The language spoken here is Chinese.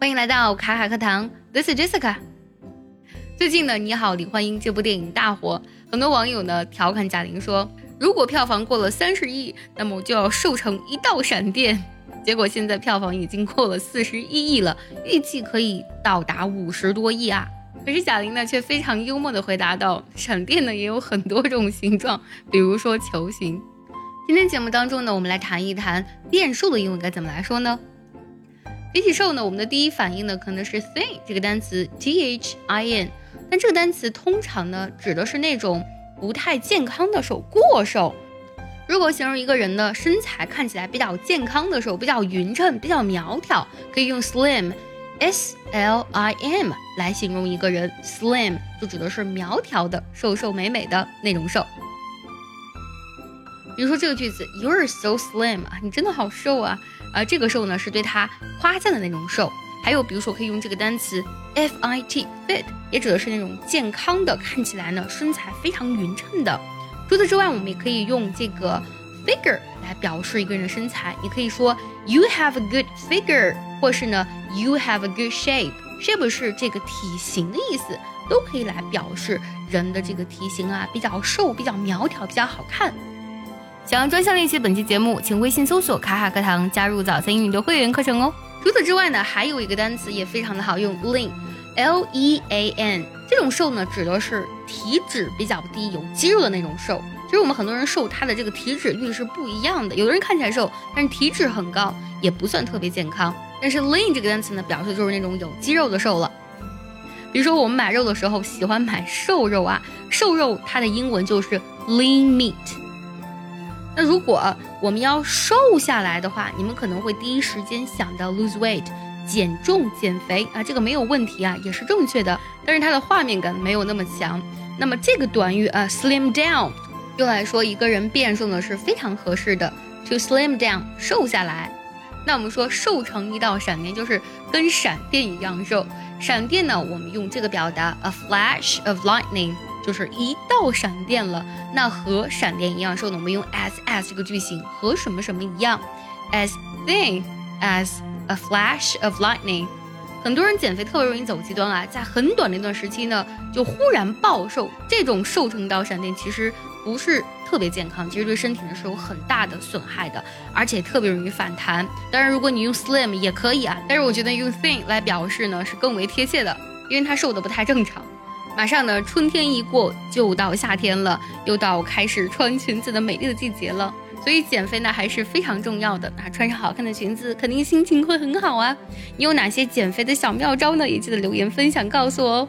欢迎来到卡卡课堂，This is Jessica。最近呢，《你好，李焕英》这部电影大火，很多网友呢调侃贾玲说，如果票房过了三十亿，那么我就要瘦成一道闪电。结果现在票房已经过了四十一亿了，预计可以到达五十多亿啊。可是贾玲呢，却非常幽默地回答道：“闪电呢也有很多种形状，比如说球形。”今天节目当中呢，我们来谈一谈变瘦的英文该怎么来说呢？比起瘦呢，我们的第一反应呢可能是 thin 这个单词 t h i n，但这个单词通常呢指的是那种不太健康的瘦，过瘦。如果形容一个人的身材看起来比较健康的瘦，比较匀称，比较苗条，可以用 slim，s l i m 来形容一个人。slim 就指的是苗条的、瘦瘦美美的那种瘦。比如说这个句子，You're so slim 啊，你真的好瘦啊。啊，这个瘦呢是对他夸赞的那种瘦。还有比如说可以用这个单词 fit，fit 也指的是那种健康的，看起来呢身材非常匀称的。除此之外，我们也可以用这个 figure 来表示一个人的身材。你可以说 You have a good figure，或是呢 You have a good shape。shape 是这个体型的意思，都可以来表示人的这个体型啊比较瘦、比较苗条、比较好看。想要专项练习本期节目，请微信搜索“卡卡课堂”，加入早餐英语的会员课程哦。除此之外呢，还有一个单词也非常的好用，lean，l e a n。这种瘦呢，指的是体脂比较低、有肌肉的那种瘦。其实我们很多人瘦，他的这个体脂率是不一样的。有的人看起来瘦，但是体脂很高，也不算特别健康。但是 lean 这个单词呢，表示就是那种有肌肉的瘦了。比如说我们买肉的时候喜欢买瘦肉啊，瘦肉它的英文就是 lean meat。那如果我们要瘦下来的话，你们可能会第一时间想到 lose weight，减重、减肥啊，这个没有问题啊，也是正确的。但是它的画面感没有那么强。那么这个短语啊，slim down，用来说一个人变瘦呢是非常合适的，to slim down，瘦下来。那我们说瘦成一道闪电，就是跟闪电一样瘦。闪电呢，我们用这个表达，a flash of lightning。就是一道闪电了，那和闪电一样瘦呢？我们用 as as 这个句型和什么什么一样？as thin as a flash of lightning。很多人减肥特别容易走极端啊，在很短的一段时期呢，就忽然暴瘦。这种瘦成一道闪电其实不是特别健康，其实对身体呢是有很大的损害的，而且特别容易反弹。当然，如果你用 slim 也可以啊，但是我觉得用 thin 来表示呢是更为贴切的，因为它瘦的不太正常。马上呢，春天一过就到夏天了，又到开始穿裙子的美丽的季节了。所以减肥呢还是非常重要的。那穿上好看的裙子，肯定心情会很好啊。你有哪些减肥的小妙招呢？也记得留言分享告诉我哦。